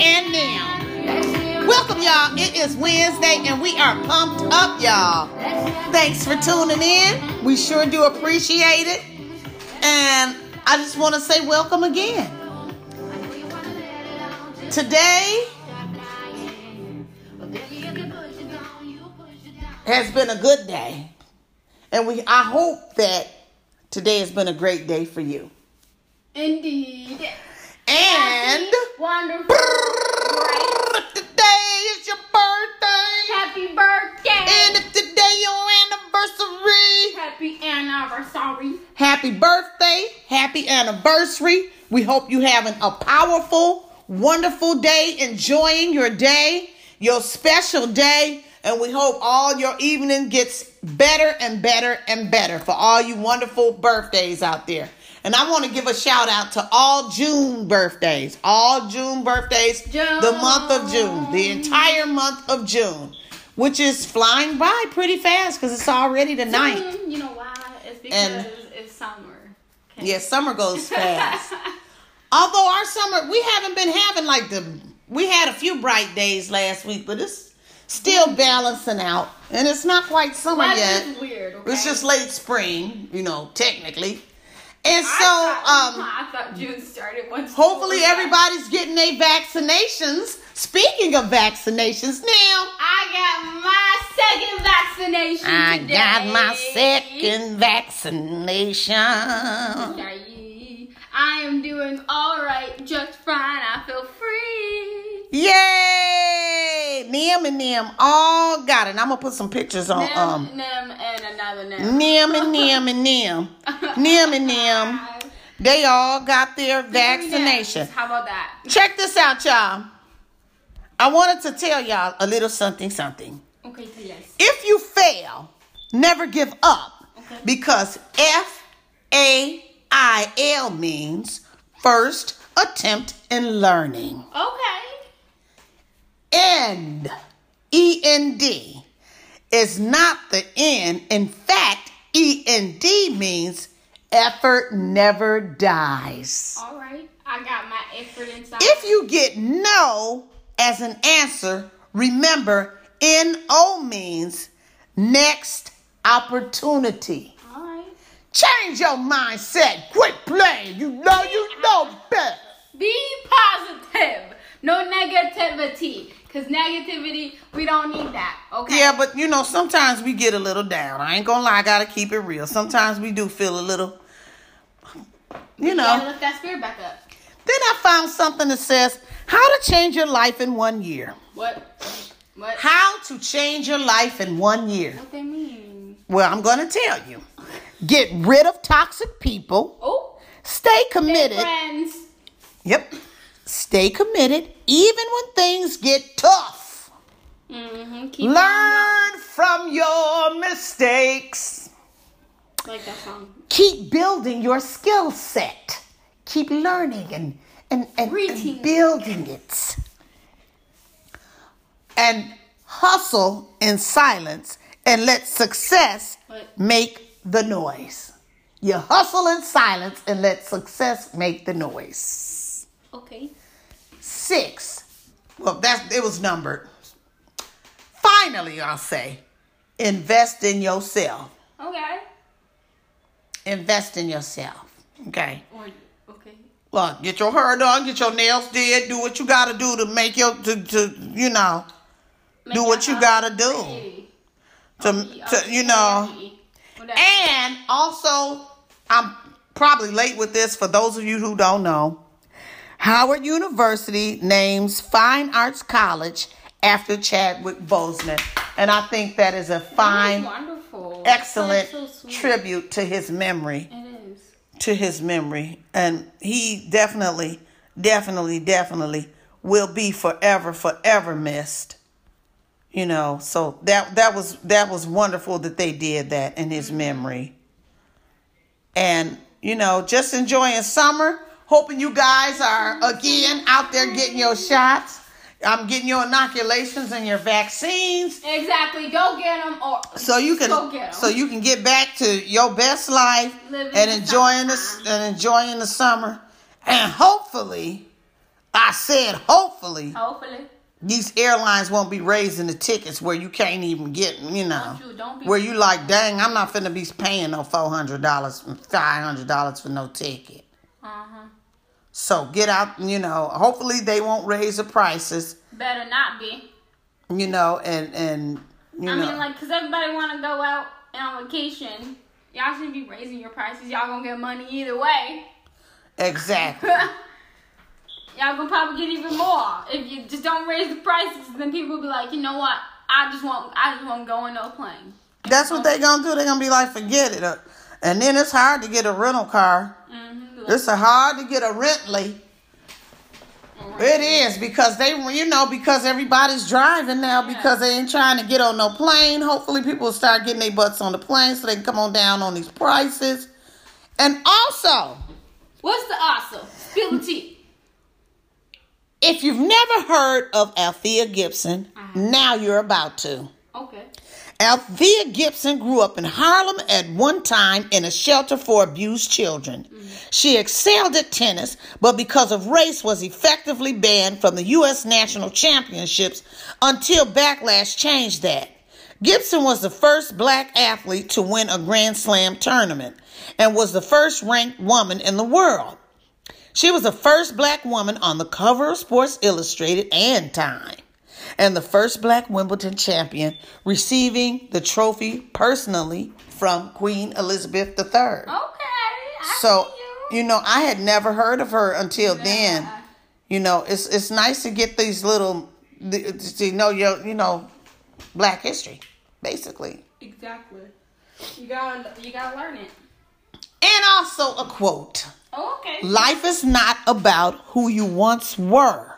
and now. Welcome, y'all. It is Wednesday, and we are pumped up, y'all. Thanks for tuning in. We sure do appreciate it. And I just want to say welcome again. Today has been a good day. And we I hope that today has been a great day for you. Indeed. And Wonderful. Great. today is your birthday. Happy birthday. And if today your anniversary. Happy anniversary. Happy birthday. Happy anniversary. We hope you having a powerful, wonderful day, enjoying your day, your special day. And we hope all your evening gets better and better and better for all you wonderful birthdays out there. And I want to give a shout out to all June birthdays, all June birthdays, June. the month of June, the entire month of June, which is flying by pretty fast because it's already the ninth. You know why? It's because And- it's summer. Okay. Yeah, summer goes fast. Although our summer, we haven't been having like the, we had a few bright days last week, but it's still balancing out. And it's not quite summer Life yet. weird. Okay? It's just late spring, you know, technically. And so, thought, um, I thought June started once. hopefully everybody's getting their vaccinations. Speaking of vaccinations, now I got my second vaccination. I today. got my second vaccination. I am doing all right, just fine. I feel free. Yay! Nim and Nim all got it. I'm gonna put some pictures on Nim, um Nim, and another Nim. Nim and Nim and Nim. Nim and Nim. They all got their vaccination. How about that? Check this out, y'all. I wanted to tell y'all a little something something. Okay, so yes. If you fail, never give up. Okay. Because F A I L means first attempt in learning. Okay. End, E N D, is not the end. In fact, E N D means effort never dies. All right. I got my effort inside. If you get no as an answer, remember N O means next opportunity. all right. Change your mindset. Quit playing. You know you know better. Be positive. No negativity. Because negativity, we don't need that. Okay. Yeah, but you know, sometimes we get a little down. I ain't gonna lie, I gotta keep it real. Sometimes we do feel a little, you gotta know. lift that spirit back up. Then I found something that says how to change your life in one year. What? What? How to change your life in one year. What they mean? Well, I'm gonna tell you. Get rid of toxic people. Oh. Stay committed. Friends. Yep. Stay committed even when things get tough. Mm-hmm. Learn from your mistakes. Like that song. keep building your skill set. Keep learning and and, and, and building it. And hustle in silence and let success What? make the noise. You hustle in silence and let success make the noise. Okay. Six. Well, that's it was numbered. Finally, I'll say, invest in yourself. Okay. Invest in yourself. Okay. Or, okay. Well, get your hair done, get your nails did, do what you gotta do to make your to, to you know Make do what you gotta do pretty. to Okay, to you know. okay. And also, I'm probably late with this for those of you who don't know. Howard University names Fine Arts College after Chadwick Boseman, and I think that is a is fine, wonderful. excellent so tribute to his memory. It is. to his memory. And he definitely definitely definitely will be forever forever missed. You know so that that was that was wonderful that they did that in his mm-hmm. memory. And you know just enjoying summer hoping you guys are again out there getting your shots i'm getting your inoculations and your vaccines Exactly. Go get them or so you can Go get 'em. so you can get back to your best life Living and enjoying the and enjoying the summer and hopefully I said hopefully Hopefully. these airlines won't be raising the tickets where you can't even get, you know, Don't you- don't be- where you like, dang, I'm not finna be paying no four hundred dollars, five hundred dollars for no ticket. Uh huh. So get out, you know. Hopefully they won't raise the prices, Better not be. you know, and and you I know. mean, like, cause everybody want to go out and on vacation. Y'all shouldn't be raising your prices. Y'all gonna get money either way. exactly. Y'all gonna probably get even more if you just don't raise the prices. Then people will be like, you know what? I just want, I just want on no plane. That's what they gonna do. They gonna be like, forget it. Uh, And then it's hard to get a rental car. Mm-hmm. It's hard to get a Rentley. It is because they, you know, because everybody's driving now because they ain't trying to get on no plane. Hopefully, people will start getting their butts on the plane so they can come on down on these prices. And also, What's the also? Spill the tea. if you've never heard of Althea Gibson, uh-huh. now you're about to. Okay. Althea Gibson grew up in Harlem at one time in a shelter for abused children. She excelled at tennis, but because of race was effectively banned from the U.S. national championships until backlash changed that. Gibson was the first black athlete to win a Grand Slam tournament and was the first ranked woman in the world. She was the first black woman on the cover of Sports Illustrated and Time, and the first black Wimbledon champion, receiving the trophy personally from Queen Elizabeth III. Okay. I So, you. you know, I had never heard of her until then. You know, it's it's nice to get these little, to know your, you know, Black history, basically, Exactly. You gotta, you gotta learn it. and also a quote: Oh, okay. "Life is not about who you once were."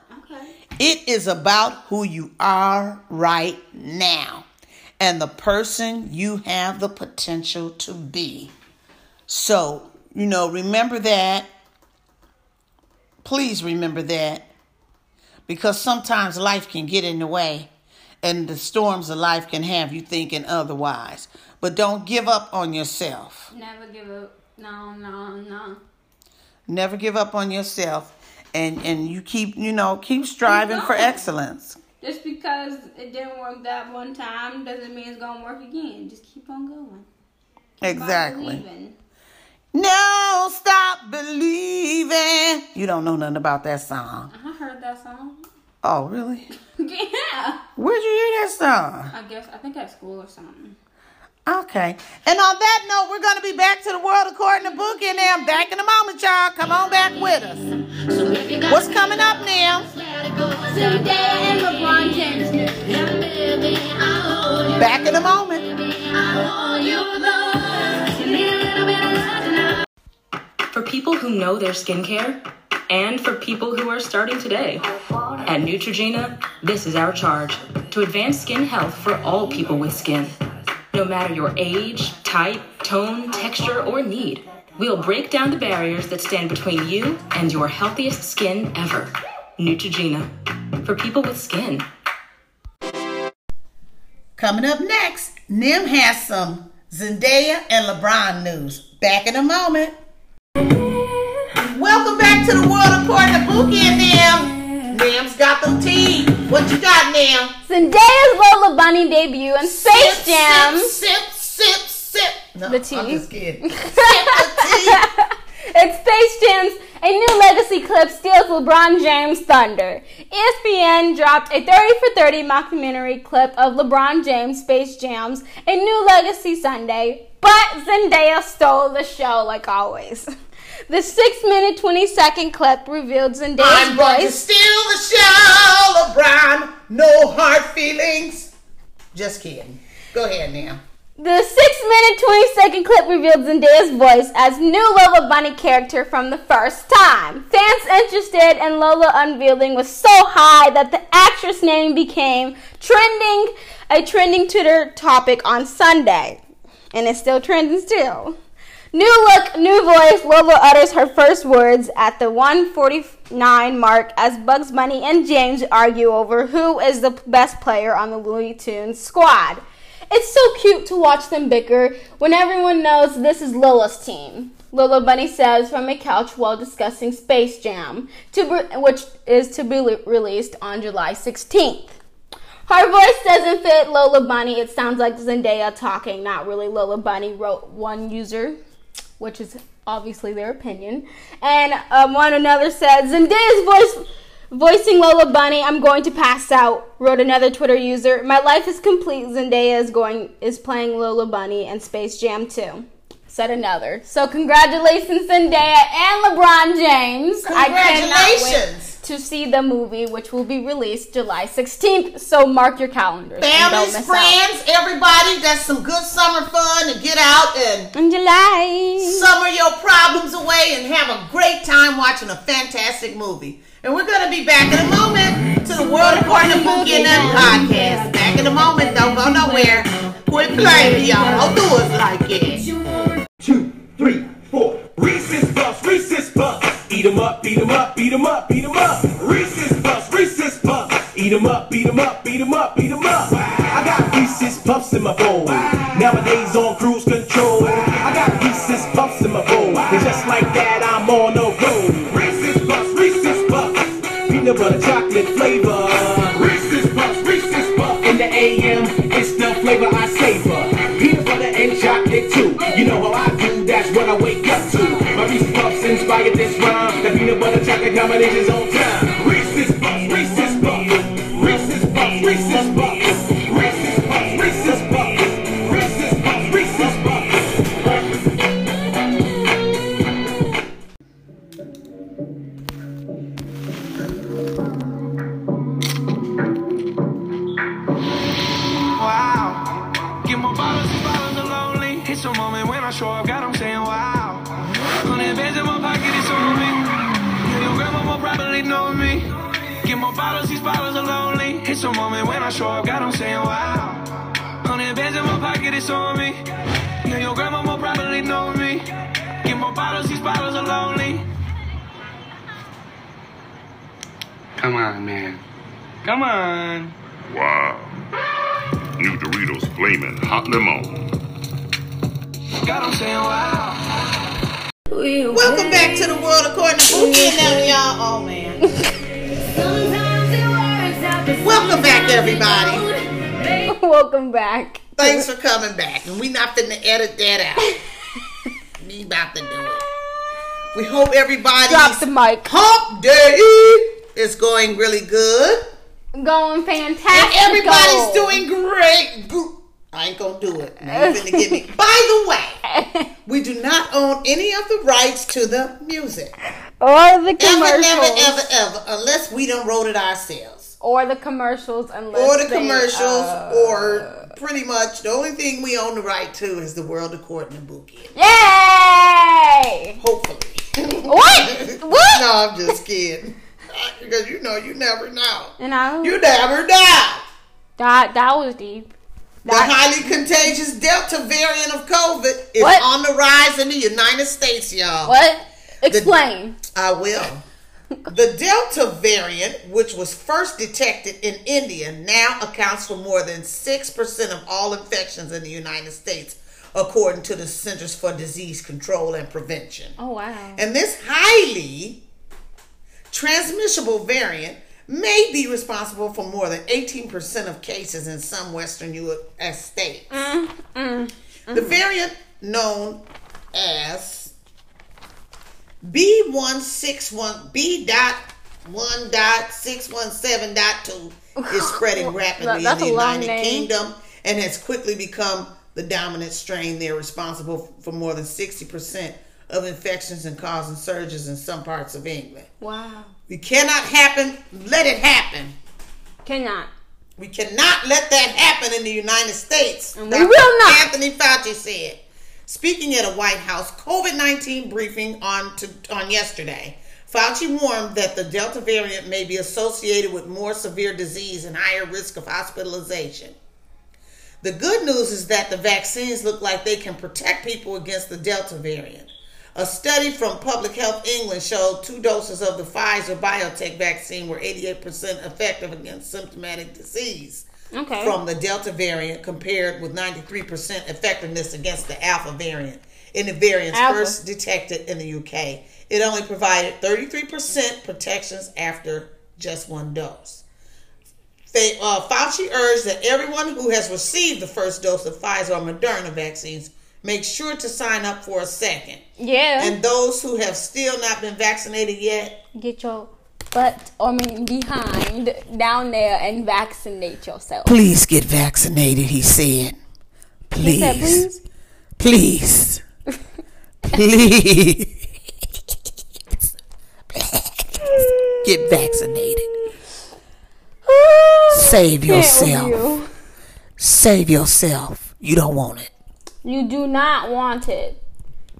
It is about who you are right now and the person you have the potential to be. So, you know, remember that. Please remember that. Because sometimes life can get in the way and the storms of life can have you thinking otherwise. But don't give up on yourself. Never give up. No, no, no. Never give up on yourself. And, and you keep, you know, keep striving for excellence. Just because it didn't work that one time doesn't mean it's gonna work again. Just keep on going. Exactly. No, stop believing. You don't know nothing about that song. I heard that song. Oh, really? yeah. Where'd you hear that song? I guess I think at school or something. Okay. And on that note, we're going to be back to the world according to Bookie and them. Back in a moment, y'all. Come on back with us. What's coming up now? Zendaya and LeBron James. Back in a moment. For people who know their skincare and for people who are starting today. At Neutrogena, this is our charge to advance skin health for all people with skin. No matter your age, type, tone, texture, or need, we'll break down the barriers that stand between you and your healthiest skin ever. Neutrogena. For people with skin. Coming up next, Nim has some Zendaya and LeBron news. Back in a moment. Welcome back to the world according to Bookie and them. Nim's got them tea. What you got, now? Zendaya's Lola Bunny debut and Space Jam. Sip, sip, sip, sip. No, The tea. I'm just kidding. sip the tea. it's Space Jam's A New Legacy clip steals LeBron James' thunder. ESPN dropped a 30 for 30 mockumentary clip of LeBron James' Space Jam's A New Legacy Sunday, but Zendaya stole the show like always. The 6 minute 20 second clip revealed Zendaya's I'm going to voice. steal the show, LeBron. No hard feelings. Just kidding. Go ahead, Nim. The 6 minute 20 second clip revealed Zendaya's voice as new Lola Bunny character from the first time. Fans interested in Lola unveiling was so high that the actress name became trending a trending Twitter topic on Sunday. And it's still trending still. New look, new voice, Lola utters her first words at the 149 mark as Bugs Bunny and James argue over who is the best player on the Looney Tunes squad. It's so cute to watch them bicker when everyone knows this is Lola's team. Lola Bunny says from a couch while discussing Space Jam, which is to be le- released on July 16th. Her voice doesn't fit Lola Bunny. It sounds like Zendaya talking, not really Lola Bunny, wrote one user, which is obviously their opinion. And um, one another said, Zendaya's voice voicing Lola Bunny, I'm going to pass out, wrote another Twitter user. My life is complete. Zendaya is going is playing Lola Bunny and Space Jam 2 said another. So congratulations, Zendaya and LeBron James. Wait to see the movie, which will be released July 16th. So mark your calendars. Families, friends, out. everybody, that's some good summer fun to get out and in July summer your problems away and have a great time watching a fantastic movie. And we're gonna be back in a moment to the World According to Boogie and them podcast. Back in a moment, don't go nowhere. Quit playing, y'all. Don't do us like it two, three, four. Reese's Puffs, Reese's Puffs. Eat 'em up, beat 'em up, beat 'em up, beat 'em up. Reese's Puffs, Reese's Puffs. Eat 'em up, beat 'em up, beat 'em up, beat 'em up. I got Reese's Puffs in my bowl. Nowadays on cruise combination's on time. Moment when I show up, God, saying wow. Hundred bands in my pocket, it's on me. Yeah, your grandma will probably know me. Get more bottles, these bottles are lonely. Come on, man. Come on. Wow. New Doritos flaming Hot Lemon. God, I'm saying wow. Welcome back to the world according to Boogie and them, y'all. Oh man. Back, everybody. Welcome back. Thanks for coming back, and we not finna edit that out. we about to do it. We hope everybody's Drop the mic. hump day is going really good. Going fantastic. And everybody's doing great. I ain't gonna do it. Now you finna get me. By the way, we do not own any of the rights to the music. or the Ever, commercials. ever, ever, ever, unless we don't wrote it ourselves. Or the commercials, unless Or the they, commercials, uh, or pretty much the only thing we own the right to is the world according to Boogie. Yay! Hopefully. What? What? no, I'm just kidding. Because you know, you never know. You know, You never know. that that was deep. The highly contagious Delta variant of COVID is What? on the rise in the United States, y'all. What? Explain. I will. The Delta variant, which was first detected in India, now accounts for more than 6% of all infections in the United States, according to the Centers for Disease Control and Prevention. oh wow. And this highly transmissible variant may be responsible for more than 18% of cases in some Western U.S. states. Mm, mm, the mm. variant known as B161 B dot one dot six one seven dot two is spreading rapidly That's in the United name. Kingdom and has quickly become the dominant strain. They're responsible for more than sixty percent of infections and causing surges in some parts of England. Wow. We cannot happen. Let it happen. Cannot. We cannot let that happen in the United States. And we will not. Anthony Fauci said. Speaking at a White House COVID nineteen briefing on to, on yesterday, Fauci warned that the Delta variant may be associated with more severe disease and higher risk of hospitalization. The good news is that the vaccines look like they can protect people against the Delta variant. A study from Public Health England showed two doses of the Pfizer BioNTech vaccine were 88% effective against symptomatic disease Okay. from the Delta variant compared with 93% effectiveness against the Alpha variant. in the variants Alpha. first detected in the UK. It only provided 33% protections after just one dose. Fa- uh, Fauci urged that everyone who has received the first dose of Pfizer or Moderna vaccines make sure to sign up for a second. Yeah. And those who have still not been vaccinated yet, Get your butt, or I mean behind, down there and vaccinate yourself. please get vaccinated, he said. He said, Please. please. Please. Get vaccinated. Save yourself. You. Save yourself. You don't want it. You do not want it.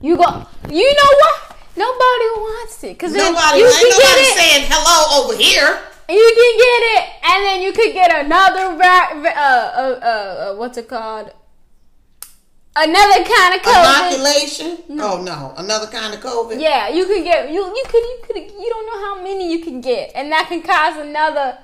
You go. You know what? Nobody wants it because Nobody, you ain't nobody saying hello over here. You can get it, and then you could get another uh, uh, uh, uh, what's it called? Another kind of COVID. Inoculation? Oh no, another kind of COVID. Yeah, you could get you. You could you could you don't know how many you can get, and that can cause another.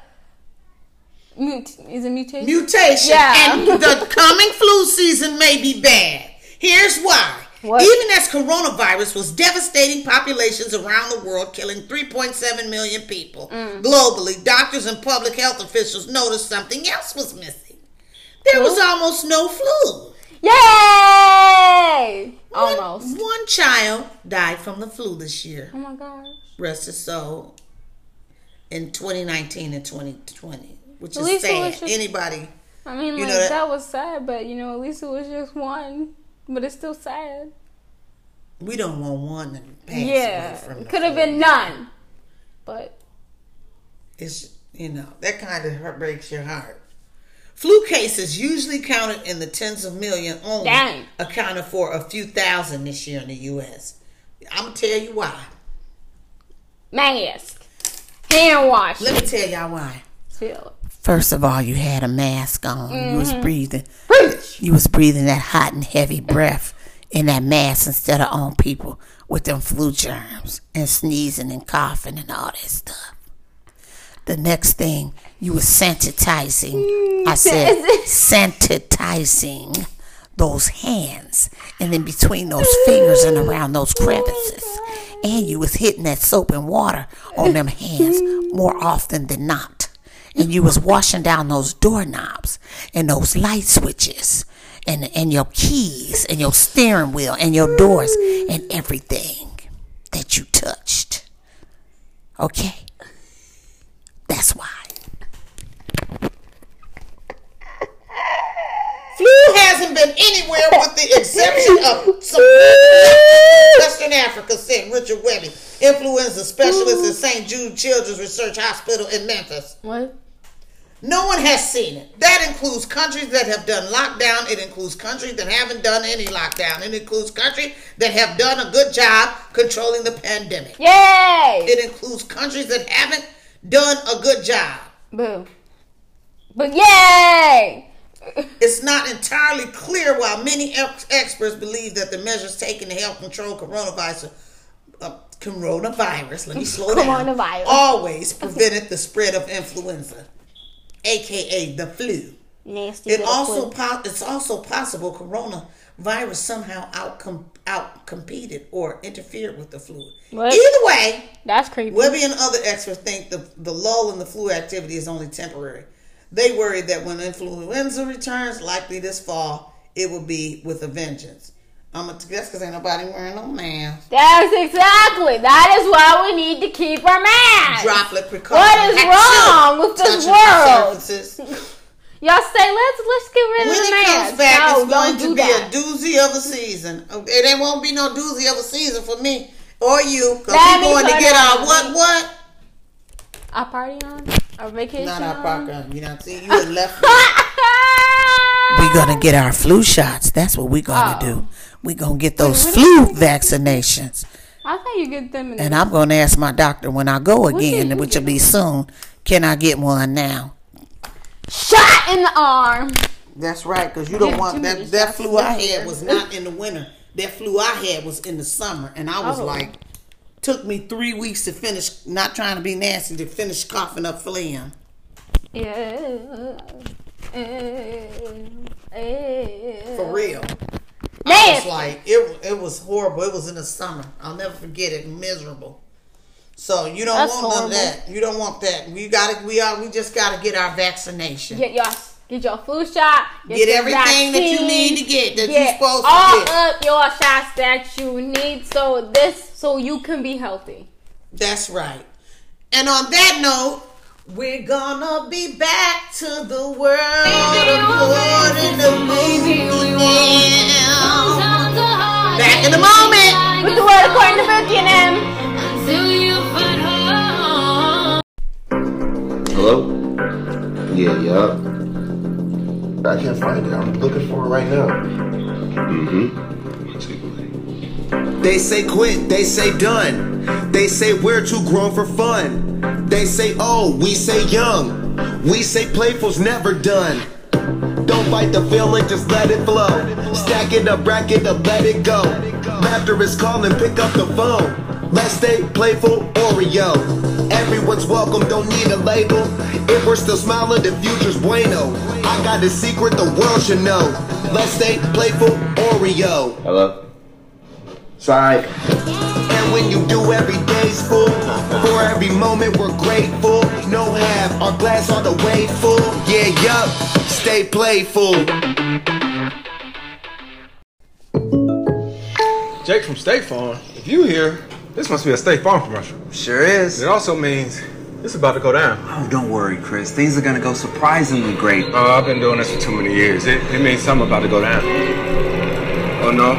Mut- is it mutation? Mutation. Yeah. And the coming flu season may be bad. Here's why. What? Even as coronavirus was devastating populations around the world, killing 3.7 million people Mm. globally, doctors and public health officials noticed something else was missing. There was almost no flu. Yay! One- Almost. One child died from the flu this year. Oh my gosh. Rest his soul. In 2019 and 2020, which At is least it was sad. just- Anybody I mean, You like know that- that, was sad, but you know, at least it was just one. But it's still sad. We don't want one to pass yeah, away from the could have been none. But It's you know that kind of breaks your heart. Flu cases usually counted in the tens of million only Dang. accounted for a few thousand this year in the U.S. I'm gonna tell you why. mask, hand wash, Let me tell y'all why. feel First of all, you had a mask on. You was Mm-hmm. breathing. You was breathing that hot and heavy breath in that mask instead of on people with them flu germs and sneezing and coughing and all that stuff. The next thing, you was sanitizing. I said sanitizing those hands and in between those fingers and around those crevices. And you was hitting that soap and water on them hands more often than not. And you was washing down those doorknobs and those light switches and and your keys and your steering wheel and your doors and everything that you touched. Okay? That's why. Flu hasn't been anywhere with the exception of some Western Africa, said Richard Webby, influenza specialist at St. Jude Children's Research Hospital in Memphis. what? No one has seen it. That includes countries that have done lockdown. It includes countries that haven't done any lockdown. It includes countries that have done a good job controlling the pandemic. Yay! It includes countries that haven't done a good job. Boo. But yay! It's not entirely clear why many ex- experts believe that the measures taken to help control coronavirus, uh, coronavirus, let me slow down, Coronavirus. always prevented the spread of influenza, aka the flu. Nasty. It also po- it's also possible coronavirus somehow out out competed or interfered with the flu. What? Either way, That's creepy. Webby and other experts think the, the lull in the flu activity is only temporary. They worry that when influenza returns, likely this fall, it will be with a vengeance. I'm gonna guess because ain't nobody wearing no mask. That's exactly. That is why we need to keep our mask. Droplet precaution. What is wrong with this world? Y'all say let's let's get rid When of the it comes back, no, it's going to be that. a doozy of a season. It there won't be no doozy of a season for me or you because we're going to get our what what? Our party on? Our vacation Not our party on? You know, see, you left. me. We're gonna get our flu shots. That's what we're gonna Oh. do. We're gonna get those when flu vaccinations. I thought you get them in And I'm gonna ask my doctor when I go again, which will be soon. Can I get one now? shot in the arm. That's right, because you don't want that. That flu I had was not in the winter. That flu I had was in the summer, and I was Oh. like, took me three weeks to finish. Not trying to be nasty to finish coughing up phlegm. Yeah. For real. I was like, it, it was horrible. It was in the summer. I'll never forget it. Miserable. So you don't That's want none of that. You don't want that. We gotta. We are. We just gotta get our vaccination. Get your get your flu shot. Get your everything that you need to get, that get supposed to get. all of your shots that you need. So this, so you can be healthy. That's right. And on that note, we're gonna be back to the world according to movie now. Back in a moment. With the word according to Bookie and M. Hello? Yeah, yeah. I can't find it. I'm looking for it right now. Mm-hmm. They say quit, they say done. They say we're too grown for fun. They say old, we say young. We say playful's never done. Don't fight the feeling, just let it flow. Stack it up, rack it up, let it go. Laughter is calling, pick up the phone. Let's stay playful, Oreo. Everyone's welcome, don't need a label. If we're still smiling, the future's bueno. I got a secret the world should know. Let's stay playful, Oreo. Hello? Side. And when you do, every day's full. For every moment, we're grateful. No half, our glass all the way full. Yeah, yup, stay playful. Jake from State Farm. If you here, this must be a State Farm commercial. Sure is. It also means it's about to go down. Oh, don't worry, Chris. Things are gonna go surprisingly great. Oh, I've been doing this for too many years. It, it means something about to go down. Oh no,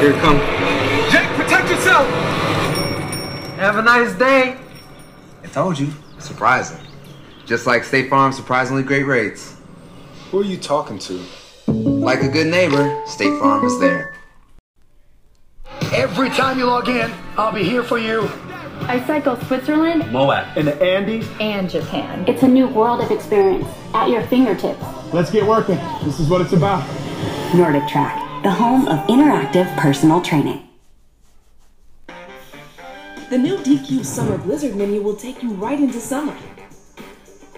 here it comes. Have a nice day. I told you. Surprising. Just like State Farm, surprisingly great rates. Who are you talking to? Like a good neighbor, State Farm is there. Every time you log in, I'll be here for you. I cycle Switzerland Moab. In the Andes. and Japan. It's a new world of experience at your fingertips. Let's get working. This is what it's about. Nordic Track, the home of interactive personal training. The new DQ Summer Blizzard menu will take you right into summer.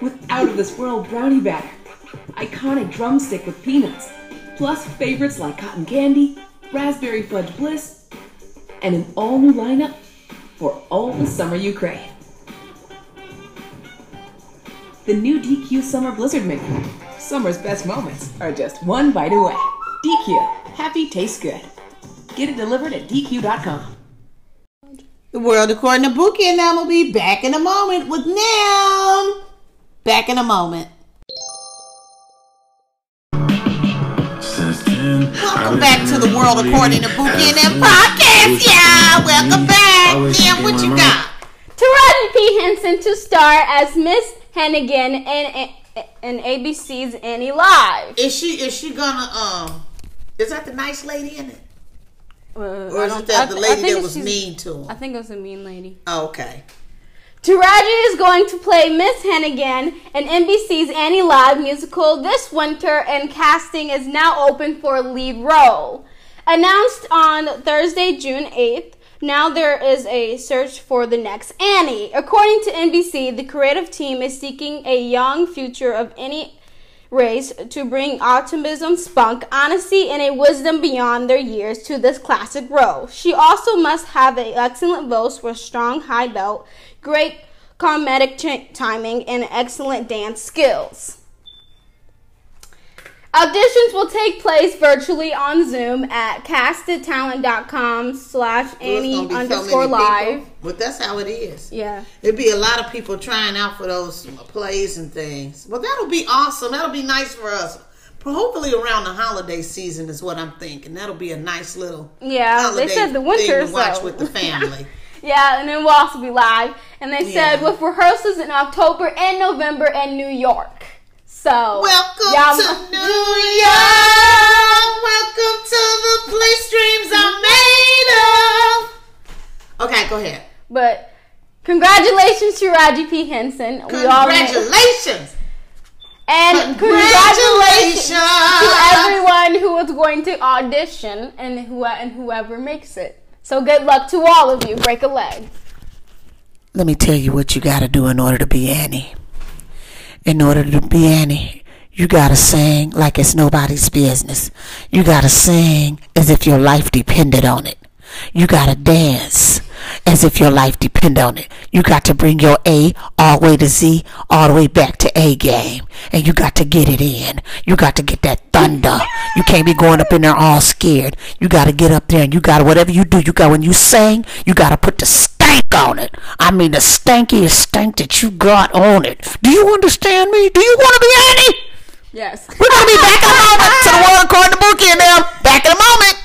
With out of this world brownie batter, iconic drumstick with peanuts, plus favorites like cotton candy, raspberry fudge bliss, and an all new lineup for all the summer you crave. The new DQ Summer Blizzard menu. Summer's best moments are just one bite away. DQ, happy tastes good. Get it delivered at DQ.com. The world according to Bookie, and I'm gonna be back in a moment with Nam. Back in a moment. Welcome back to the world according to Bookie and them podcast, yeah. Welcome back. Nam, what you got? Taraji P. Henson to star as Miss Hannigan in, in ABC's Annie Live. Is she is she gonna um? Is that the nice lady in it? Uh, Or I is don't- it that the th- I lady think that was mean to him? I think it was a mean lady. Okay. Taraji is going to play Miss Hannigan in NBC's Annie Live musical this winter, and casting is now open for a lead role. Announced on Thursday, June 8th, now there is a search for the next Annie. According to NBC, the creative team is seeking a young future of any race to bring optimism, spunk, honesty, and a wisdom beyond their years to this classic role. She also must have an excellent voice with strong high note, great comedic timing, and excellent dance skills. Auditions will take place virtually on Zoom at castittalent.com slash Well, Annie gonna so underscore live. But that's how it is. Yeah. There'd be a lot of people trying out for those plays and things. Well, that'll be awesome. That'll be nice for us. Hopefully around the holiday season is what I'm thinking. That'll be a nice little Yeah, they said the winter, to watch so- with the family. Yeah, and then we'll also be live. And they said Yeah. with rehearsals in October and November in New York. So Welcome y'all- to New York. Welcome to the place dreams are made of. Okay, go ahead. But congratulations to Raji P. Henson. We all Congratulations. and congratulations to everyone who is going to audition and who and whoever makes it. So good luck to all of you. Break a leg. Let me tell you what you got to do in order to be Annie. In order to be Annie, you gotta sing like it's nobody's business. You gotta sing as if your life depended on it. You gotta dance as if your life depended on it. You got to bring your A all the way to Z, all the way back to A game. And you got to get it in. You got to get that thunder. You can't be going up in there all scared. You got to get up there and you got to, whatever you do, you got, when you sing, you got to put the stank on it. I mean, the stankiest stank that you got on it. Do you understand me? Do you want to be Annie? Yes. We're going to be back in a moment to the world according to Bookie and them. Back in a moment.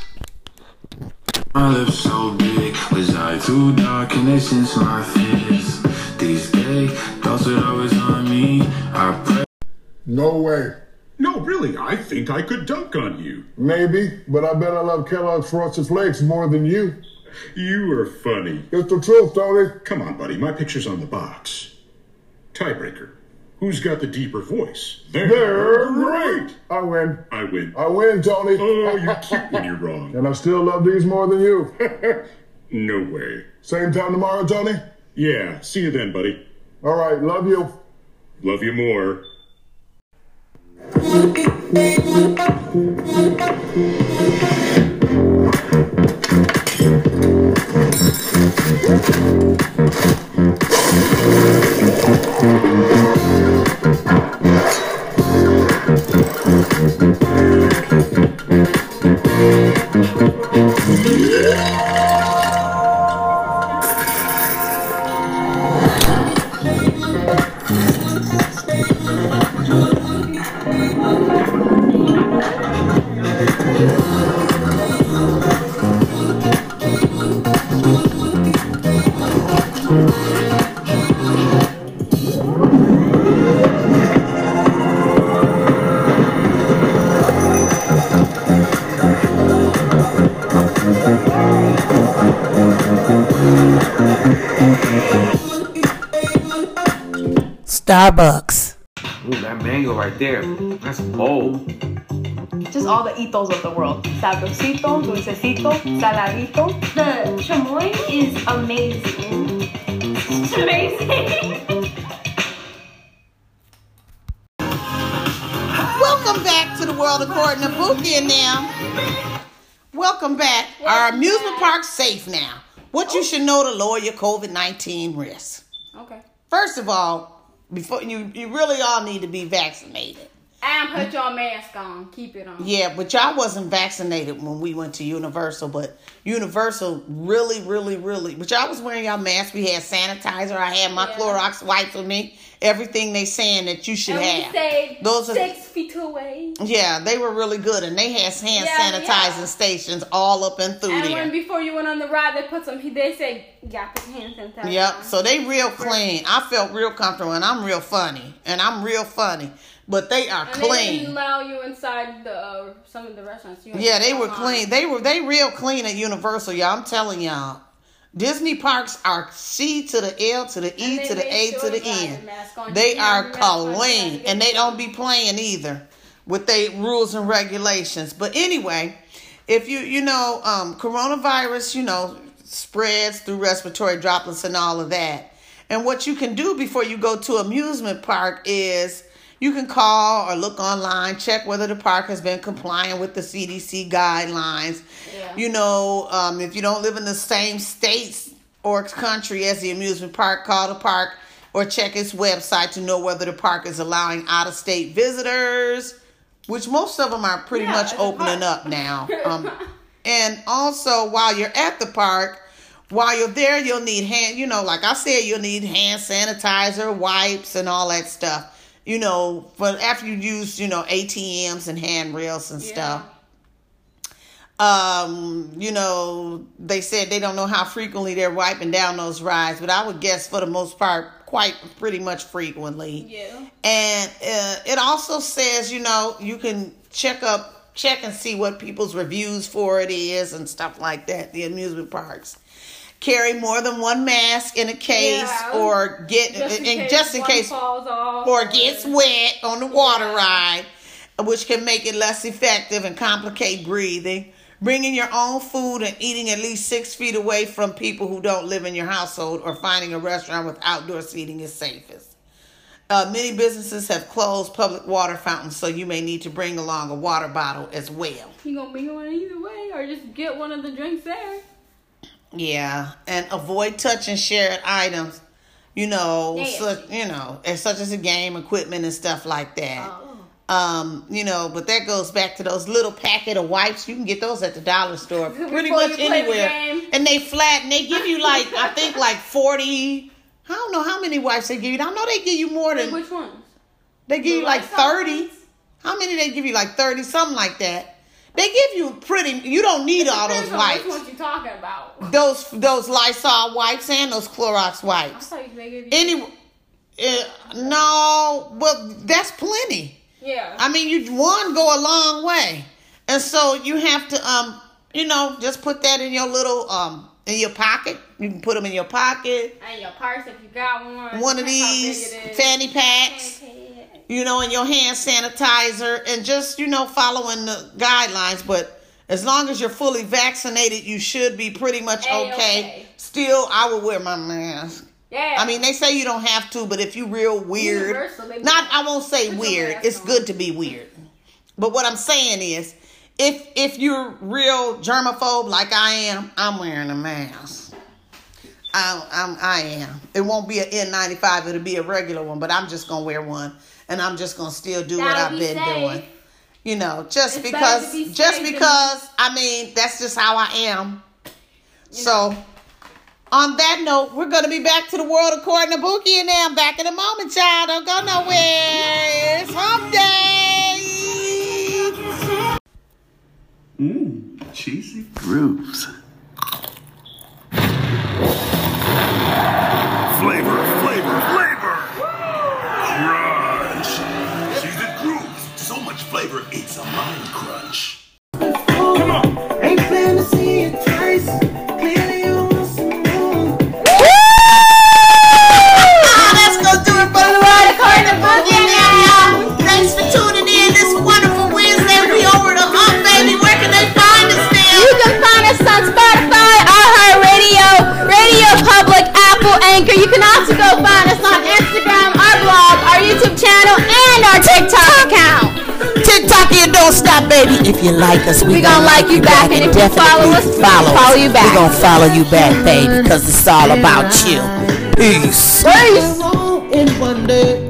My lips so big, was I too dark and they sense my fears? These gay thoughts are always on me. I pray. No way. No, really, I think I could dunk on you. Maybe, but I bet I love Kellogg's Frosted Flakes more than you. You are funny. It's the truth, Tony. Come on, buddy, my picture's on the box. Tiebreaker. Who's got the deeper voice? They're great. I win. I win. I win, Tony. Oh, you're cute when you're wrong. And I still love these more than you. no way. Same time tomorrow, Tony? Yeah, see you then, buddy. All right, love you. Love you more. Yeah. Starbucks. Ooh, that mango right there. That's bold. Just all the itos of the world. Sabrosito, dulcecito, saladito. The chamoy is amazing. It's amazing. Welcome back to the world according to Bookie and them. Welcome back. Our amusement park's safe now. What you oh. should know to lower your COVID 19 risk. Okay. First of all, before you, you really all need to be vaccinated. And put your mask on. Keep it on. Yeah, but y'all wasn't vaccinated when we went to Universal, but Universal really, really, really. But y'all was wearing y'all mask. We had sanitizer. I had my Clorox wipes with me. Everything they saying that you should and have. stayed Those are- six feet away. Yeah, they were really good, and they had hand Yeah, sanitizing yeah. stations all up and through And there. when before you went on the ride, they put some. They say, "You got to put hand sanitizer." Yep. on." So they real clean. I felt real comfortable, and I'm real funny, and I'm real funny. But they are And they didn't clean. allow you inside the uh, some of the restaurants. Yeah, they were on. clean. They were they real clean at Universal, y'all. I'm telling y'all. Disney parks are C to the L to the E to the A to the N. the. They are your mask on, you gotta clean, and they don't be playing either with their rules and regulations. But anyway, if you you know um, coronavirus, you know spreads through respiratory droplets and all of that. And what you can do before you go to amusement park is you can call or look online, check whether the park has been complying with the CDC guidelines. You know, um, if you don't live in the same states or country as the amusement park, call the park or check its website to know whether the park is allowing out of state visitors, which most of them are pretty Yeah, much opening up now. Um, and also, while you're at the park, while you're there, you'll need hand, you know, like I said, you'll need hand sanitizer, wipes, and all that stuff. You know, but after you use, you know, ATMs and handrails and stuff. Um, you know, they said they don't know how frequently they're wiping down those rides, but I would guess for the most part, quite pretty much frequently. Yeah. And uh, it also says, you know, you can check up, check and see what people's reviews for it is and stuff like that. The amusement parks carry more than one mask in a case, Yeah. or get Just in and case just in case falls off or or- gets wet on the water ride, which can make it less effective and complicate breathing. Bringing your own food and eating at least six feet away from people who don't live in your household or finding a restaurant with outdoor seating is safest. Uh, many businesses have closed public water fountains, so you may need to bring along a water bottle as well. You gonna bring one either way, or just get one of the drinks there. Yeah, and avoid touching shared items. You know, such, you know, as such as a game equipment and stuff like that. Oh. Um, you know, but that goes back to those little packet of wipes. You can get those at the dollar store, pretty Before much play the anywhere. And they flat, and they give you like I think like forty. I don't know how many wipes they give you. I know they give you more than Which ones? they give you like thirty. How many they give you? Like thirty, something like that. They give you pretty. You don't need all those wipes. Ones you talking about? Those those Lysol wipes and those Clorox wipes. I thought you they give you. Any, uh, no, well that's plenty. yeah. I mean, you one go a long way, and so you have to, um, you know, just put that in your little, um, in your pocket. You can put them in your pocket. and your purse if you got one. One of Depends how big these fanny packs, you know, and your hand sanitizer, and just you know following the guidelines. But as long as you're fully vaccinated, you should be pretty much A-okay. okay. Still, I would wear my mask. Yeah. I mean, they say you don't have to, but if you're real weird, not I won't say weird. It's good to be weird. But what I'm saying is, if if you're real germaphobe like I am, I'm wearing a mask. I, I'm I am. It won't be an N95. It'll be a regular one, but I'm just gonna wear one, and I'm just gonna still do what That'll I've be been safe. doing. You know, just It's because, be just safe than- because. I mean, that's just how I am. So, on that note, we're going to be back to the world according to Bookie and them. Back in a moment, y'all. Don't go nowhere. It's hump day. Mmm, cheesy grooves. Our TikTok account. TikTok here, don't stop, baby. If you like us, we, We gonna like you back, and if you follow us, we follow follow you back. We gonna follow you back, baby, because it's all about you. Peace. Peace.